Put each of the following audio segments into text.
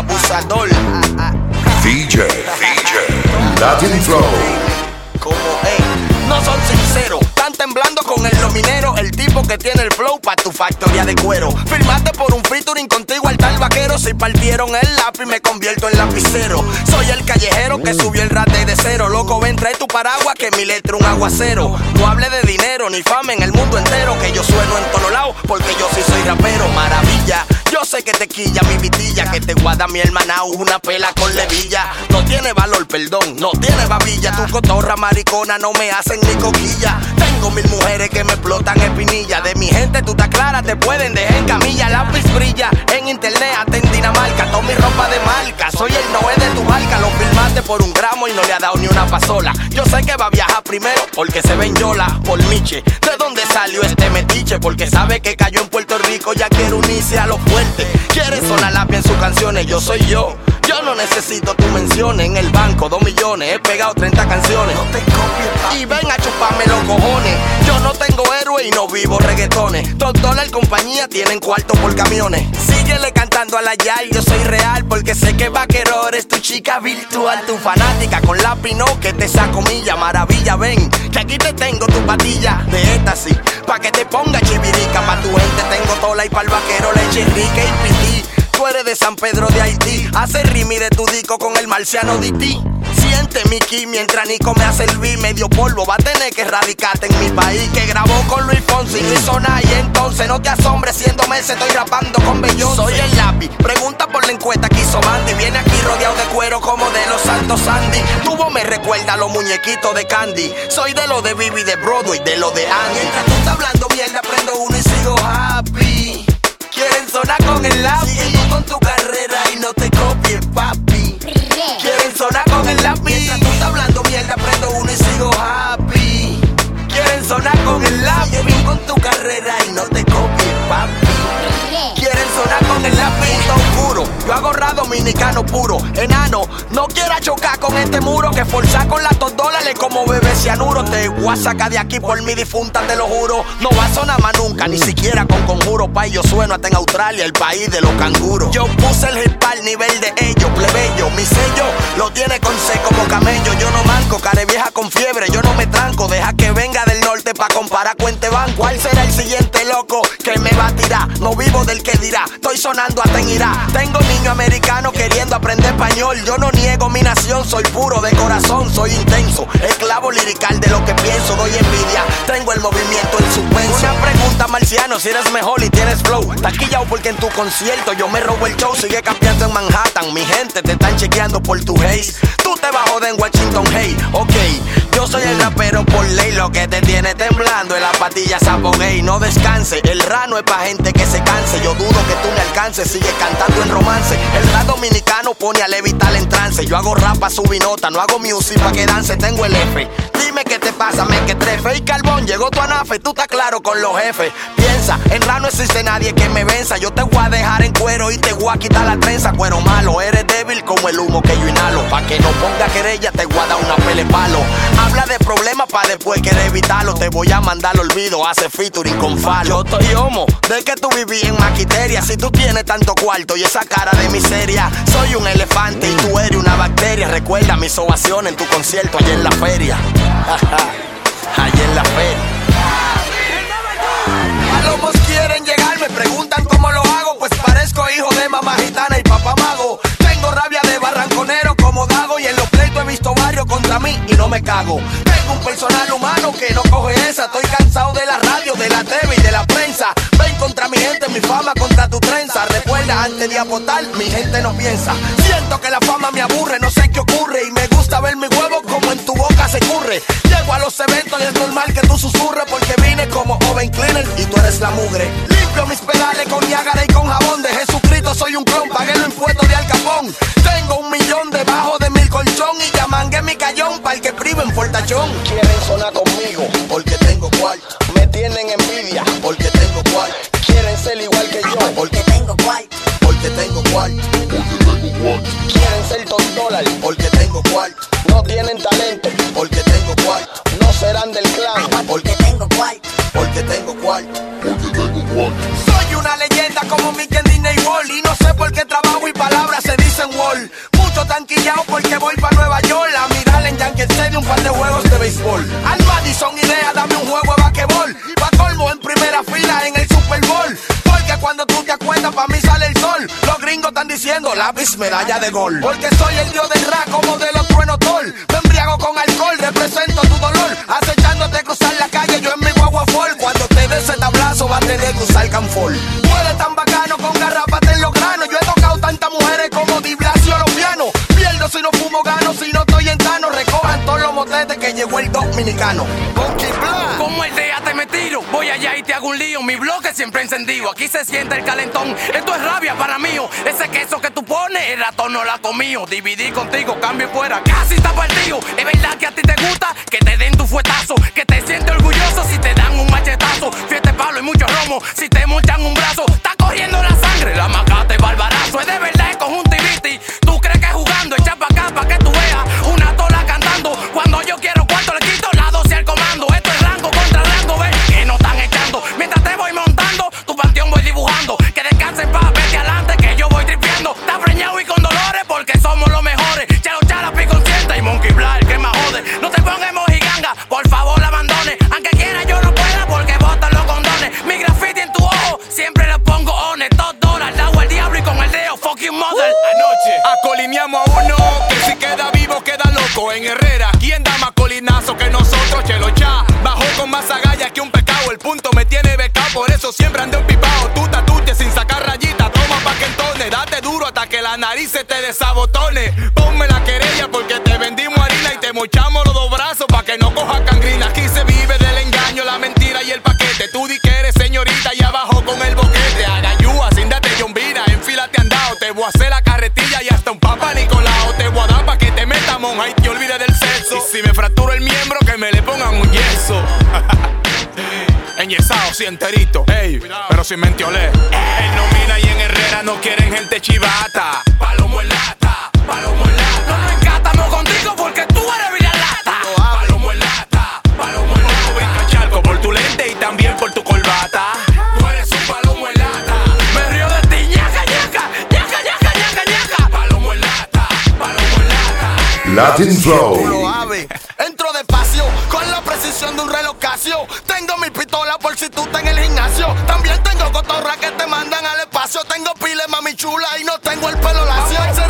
Abusador. DJ, DJ, Latin Flow. Como, ey, no son sinceros. Están temblando con el lominero, el tipo que tiene el flow pa' tu factoría de cuero. Firmaste por un featuring tal vaquero. Si partieron el lápiz, me convierto en lapicero. Soy el callejero que subió el rate de cero. Loco, ven, trae tu paraguas que mi letra un aguacero. No hable de dinero ni fama en el mundo entero. Que yo sueno en todos lados porque yo sí soy rapero. Maravilla. Yo sé que te quilla mi vitilla, que te guarda mi hermana una pela con levilla. No tiene valor, perdón, no tiene babilla. Tu cotorra maricona no me hacen ni coquilla. Tengo mil mujeres que me explotan espinilla. De mi gente tú estás clara, te pueden dejar en camilla. Lápiz brilla en internet, en Dinamarca. Toda mi ropa de marca, soy el Noé de tu barca. Lo filmaste por un gramo y no le ha dado ni una pasola. Yo sé que va a viajar primero porque se ven yola por Miche. ¿De dónde salió este metiche? Porque sabe que cayó en Puerto Rico, ya quiere unirse a los fuertes. Quiere sonar lápiz en sus canciones, yo soy yo. Yo no necesito tu menciones en el banco, dos millones, he pegado 30 canciones. No te copies, y ven a chuparme los cojones. Yo no tengo héroe y no vivo reggaetones. Dos dólares compañía tienen cuarto por camiones. Síguele cantando a la Yay, yo soy real porque sé que vaquero eres tu chica virtual, tu fanática con lápiz no que te saco milla, maravilla, ven, que aquí te tengo tu patilla de éxtasis, pa' que te ponga chivirica, pa' tu gente tengo tola y pa'l vaquero leche rica y. Tú eres de San Pedro de Haití. Hace rimi de tu disco con el marciano de ti. Siente mi ki mientras Nico me hace el beat medio polvo. Va a tener que radicarte en mi país. Que grabó con Luis Fonsi, Luis Zona y entonces no te asombres siendo meses. Estoy rapando con Bellón. Soy el lápiz. Pregunta por la encuesta que hizo Bandy. Viene aquí rodeado de cuero como de los Santos Sandy. Tuvo me recuerda a los muñequitos de Candy. Soy de lo de Bibi de Broadway, de lo de Andy. Mientras tú estás hablando mierda, prendo uno y sigo happy. Quieren sonar con el lápiz. Te copies, papi. Quieren sonar con el lápiz. Mientras tú estás hablando mierda, prendo uno y sigo happy. Quieren sonar con el lápiz. Bien con tu carrera y no Dominicano puro. Enano, no quiera chocar con este muro que forzar con las dos dólares como bebé cianuro. Te voy a sacar de aquí por mi difunta, te lo juro. No va a sonar más nunca, ni siquiera con conjuro. Pa' yo sueno hasta en Australia, el país de los canguros. Yo puse el hip al nivel de ellos, plebeyo. Mi sello lo tiene con C como camello. Yo no manco, care vieja con fiebre. Yo no me tranco, deja que venga del norte pa' comparar cuente van. ¿Cuál será el siguiente loco me va a tirar? No vivo del que dirá, estoy sonando hasta en Irak. Tengo niño americano queriendo aprender español. Yo no niego mi nación, soy puro de corazón, soy intenso. Esclavo lirical de lo que pienso, doy envidia. Tengo el movimiento en suspenso. Una pregunta, marciano, si eres mejor y tienes flow. Taquillao porque en tu concierto yo me robo el show. Sigue campeando en Manhattan. Mi gente te están chequeando por tu haze. Tú te vas joder en Washington, hey, ok. Yo soy el rapero por ley, lo que te tiene temblando en la patilla sapo gay. No descanse, el rano es pa' gente que se canse. Yo dudo que tú me alcances, sigue cantando en romance. El rap dominicano pone a levitar en trance. Yo hago rap pa' subir nota, no hago music pa' que dance, tengo el F. Dime qué te pasa, me que trefe. Y carbón, llegó tu anafe, tú estás claro con los jefes. Piensa, en rap no existe nadie que me venza. Yo te voy a dejar en cuero y te voy a quitar la trenza. Cuero malo, eres débil como el humo que yo inhalo. Pa' que no ponga querella, te voy a dar una pele palo. Habla de problemas pa' después querer evitarlo. Te voy a mandar olvido, hace featuring con falo. Yo estoy homo, de que tú viví en maquiteria. Si tú tienes tanto cuarto y esa cara de miseria, soy un elefante y tú eres una bacteria. Recuerda mis ovaciones en tu concierto ayer en la feria. Mi gente no piensa. Siento que la fama me aburre, no sé qué ocurre. Y me gusta ver mi huevo como en tu boca se curre. Llego a los eventos y es normal que tú susurres porque vine como oven cleaner y tú eres la mugre. Limpio mis pedales con Niágara y con jabón de Jesucristo. Soy un clon, pagué los impuestos de Al Capón. Tengo un millón debajo de mi colchón y ya mangué mi cayón para el que privo en Fortachón. Quieren sonar conmigo Medalla de gol. Porque soy el dios del rap como de los truenos tol. Me embriago con alcohol, represento tu dolor. Acechándote cruzar la calle, yo en mi guagua full. Cuando te des ese tablazo, vas a tener que cruzar canfor. Tú eres tan bacano con garrapatas en los granos. Yo he tocado tantas mujeres como Di Blasio los pianos. Pierdo si no fumo, gano si no estoy en tano. Recojan todos los motetes que llegó el dominicano. Con Como el día te me tiro, voy allá y te hago un lío. Mi bloque siempre encendido, aquí se siente el calentón. Esto es rabia para mí, oh, ese que ratón no la comío. Dividí contigo, cambio y fuera. Casi está partido. Es verdad que a ti te gusta que te den tu fuetazo. Que te sientes orgulloso si te dan un machetazo. Fiesta palo y mucho romo. Si te mochan un brazo, Te voy a hacer la carretilla y hasta un papa Nicolau. Te voy a dar pa' que te meta monja y te olvides del sexo. Y si me fracturo el miembro, que me le pongan un yeso. Enyesado, sí, enterito, ey, pero sin mentiolé. En Nomina y en Herrera no quieren gente chivata. Palomo en lata, palomo en lata. No me encanta, no contigo porque Latin Flow. Entro despacio, con la precisión de un reloj Casio. Tengo mi pistola por si tú estás en el gimnasio. También tengo cotorra que te mandan al espacio. Tengo piles, mami chula, y no tengo el pelo lacio.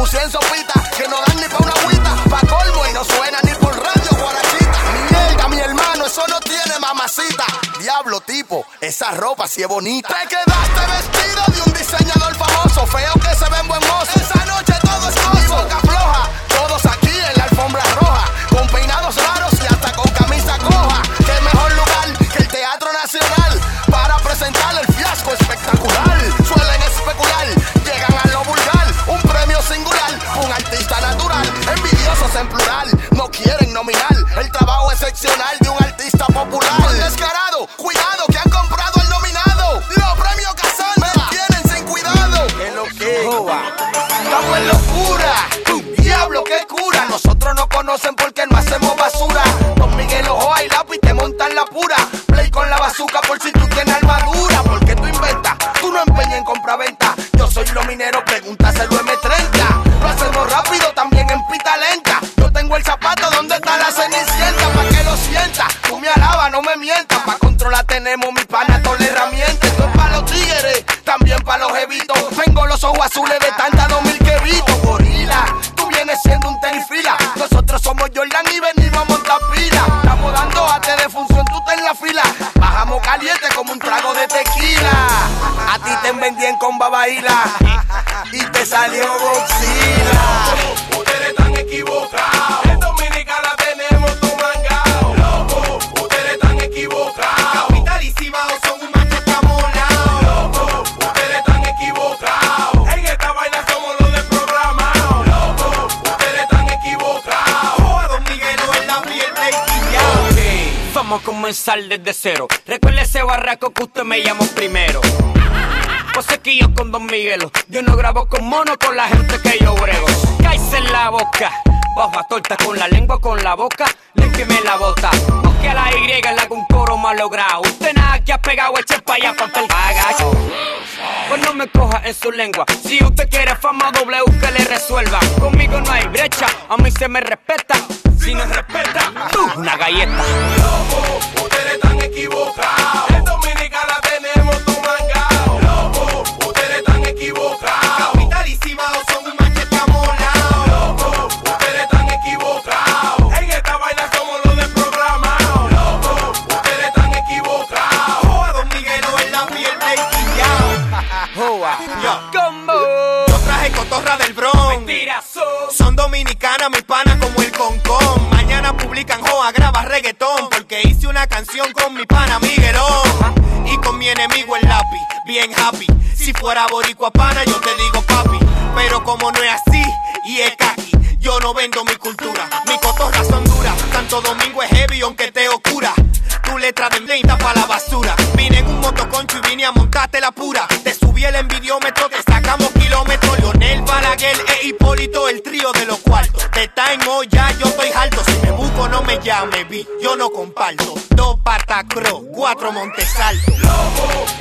puse en sopita, que no dan ni pa' una agüita. Pa' colmo y no suena ni por radio guarachita. Mierda, mi hermano, eso no tiene mamacita. Diablo, tipo, esa ropa sí es bonita. Te quedaste vestido de un diseñador famoso, feo que se ve en buen mozo. y te salió Godzilla. Ustedes están equivocados. En Dominicana tenemos tu mangao. Loco, ustedes están equivocados. Capital y Cibao son un machete amolado. Loco, ustedes están equivocados. En esta vaina somos los desprogramados. Loco, ustedes están equivocados. Oh, a Don Miguelo en la piel de Vamos a comenzar desde cero. Recuerde ese barraco que usted me llamó primero. Yo con Don Miguelo, yo no grabo con mono con la gente que yo brego. Cállese en la boca, baja torta con la lengua, con la boca, límpieme la bota. Porque a la Y le hago un coro mal logrado. Usted nada que ha pegado, eche pa' allá pa' el agacho. Pues no me coja en su lengua. Si usted quiere fama W, que le resuelva. Conmigo no hay brecha, a mí se me respeta. Si no respeta, tú una galleta. Loco, ustedes están equivocados. Letra de 30 pa' la basura. Vine en un motoconcho y vine a montarte la pura. Te subí el envidiómetro, te sacamos kilómetros. Leonel Balaguer e Hipólito, el trío de los cuartos. Te está en olla, yo estoy alto. Si me busco, no me llame, vi, yo no comparto. Dos patacro, cuatro montesalto. Loco,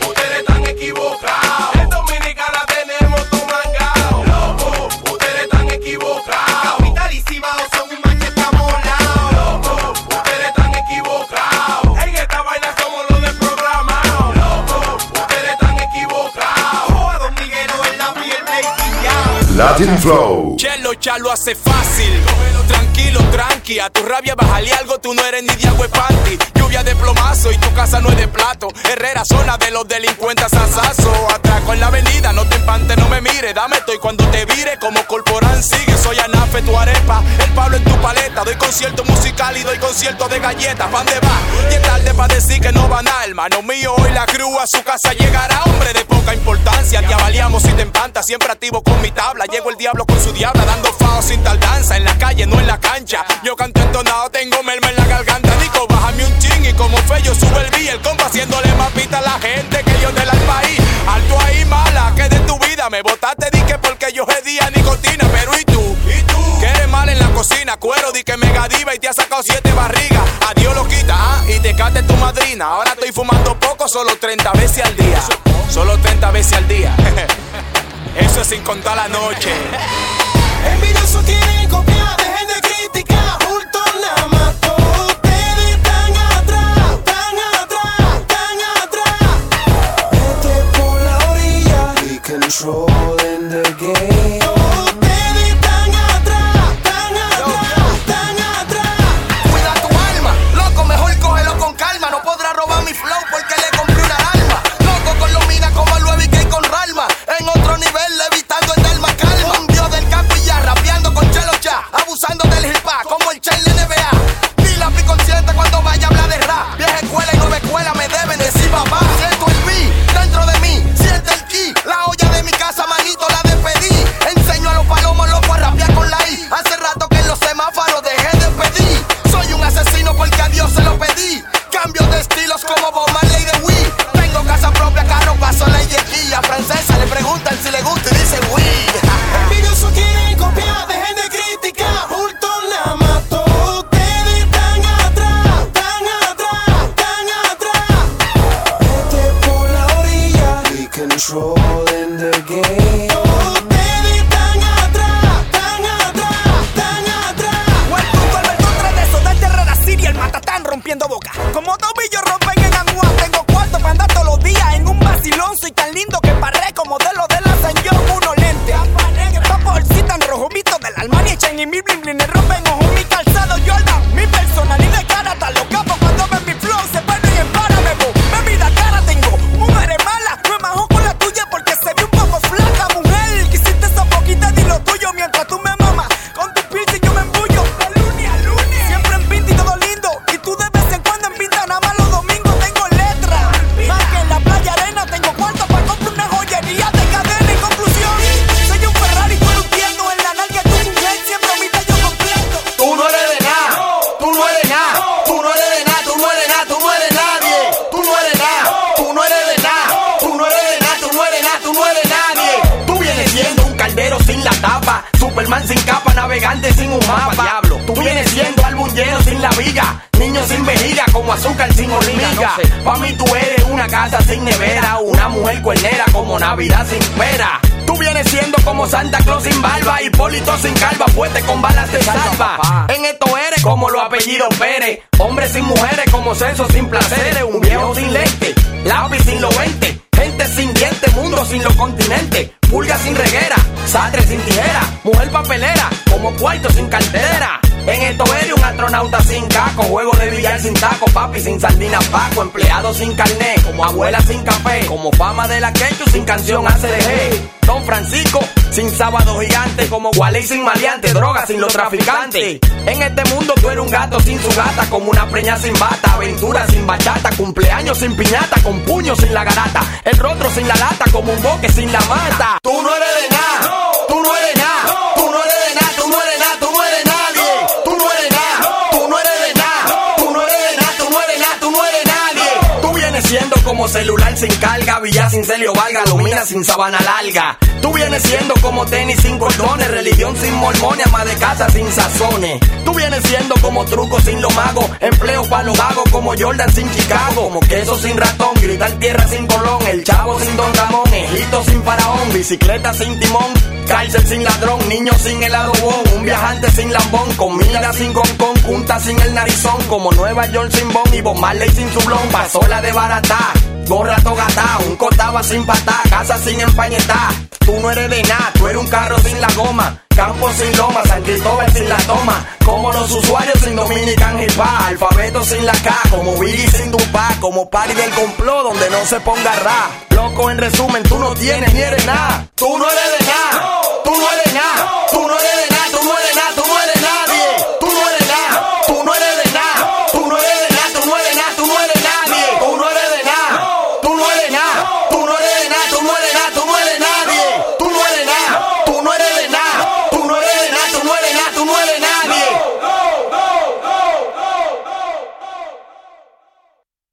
Latin Flow. Chelo, chalo hace fácil. Cógelo tranquilo, tranqui. A tu rabia bájale algo, tú no eres ni de panty. Lluvia de plomazo y tu casa no es de plato. Herrera, zona de los delincuentes asazo. Atraco en la avenida, no te empantes, no me mire. Dame estoy cuando te vire, como corporán sigue. Soy tu arepa, el Pablo en tu paleta. Doy concierto musical y doy concierto de galletas. ¿Pa' dónde va? Y es tarde para decir que no van a hermano mío. Hoy la cruz a su casa llegará, hombre de poca importancia. Te avaliamos si te empanta, siempre activo con mi tabla. Llegó el diablo con su diabla, dando fao sin tardanza. En la calle, no en la cancha. Yo canto entonado, tengo merma en la garganta. Nico, bájame un ching y como yo sube el beat. El compa haciéndole más pita a la gente que yo del país. Alto ahí, mala, que de tu vida me botaste, di que porque yo día nicotina. Pero. ¿Y cocina, cuero, di que mega diva y te ha sacado siete barrigas. Adiós, lo quita, ah, y te cate tu madrina. Ahora estoy fumando poco, solo 30 veces al día. Solo 30 veces al día. Eso es sin contar la noche. Envidiosos quieren copiar, como Bob Marley de Wii. Tengo casa propia, carro, paso ley de guía. Francesa le preguntan si le gusta Chain y mapa, diablo. Tú vienes siendo álbum lleno sin la viga, niño sin vejiga, como azúcar sin hormiga. Pa' mí tú eres una casa sin nevera, una mujer cuernera como Navidad sin pera. Tú vienes siendo como Santa Claus sin barba, Hipólito sin calva, fuerte con balas de salva. En esto eres como los apellidos Pérez, hombres sin mujeres como censo sin placeres, un viejo sin lente, lápiz sin lo 20. Gente sin dientes, mundo sin los continentes, pulga sin reguera, sastre sin tijera, mujer papelera, cuarto sin cartera. En esto eres un astronauta sin caco, juego de billar sin taco, papi sin sardina paco, empleado sin carnet, como abuela sin café, como fama de la quechu sin canción ACDG. Don Francisco sin sábado gigante, como Wally sin maleante, droga sin los traficantes. En este mundo tú eres un gato sin su gata, como una preña sin bata, aventura sin bachata, cumpleaños sin piñata, con puño sin la garata, el rostro sin la lata, como un boque sin la mata. Tú no eres de nada, tú no eres nada, siendo como celular sin carga, villa sin celio valga, lumina sin sabana larga. Tú vienes siendo como tenis sin cordones, religión sin mormones, ama de casa sin sazones. Tú vienes siendo como truco sin lo mago, empleo para los vagos como Jordan sin Chicago, como queso sin ratón, gritar tierra sin colón, el chavo sin don Ramón, Egipto sin faraón, bicicleta sin timón, cárcel sin ladrón, niño sin bon, un viajante sin lambón, comida sin concón, punta sin el narizón, como Nueva York sin bon y Bob Marley sin su blon, pasola de barata, gorra togata, un cotaba sin patá, casa sin empañetá. Tú no eres de nada, tú eres un carro sin la goma, campo sin loma, San Cristóbal sin la toma, como los usuarios sin Dominican Hip Hop, alfabeto sin la K, como Billy sin Dupá, como Party del complot donde no se ponga ra. Loco, en resumen, tú no tienes ni eres nada, tú no eres de nada, tú no eres nada, tú no eres de nada.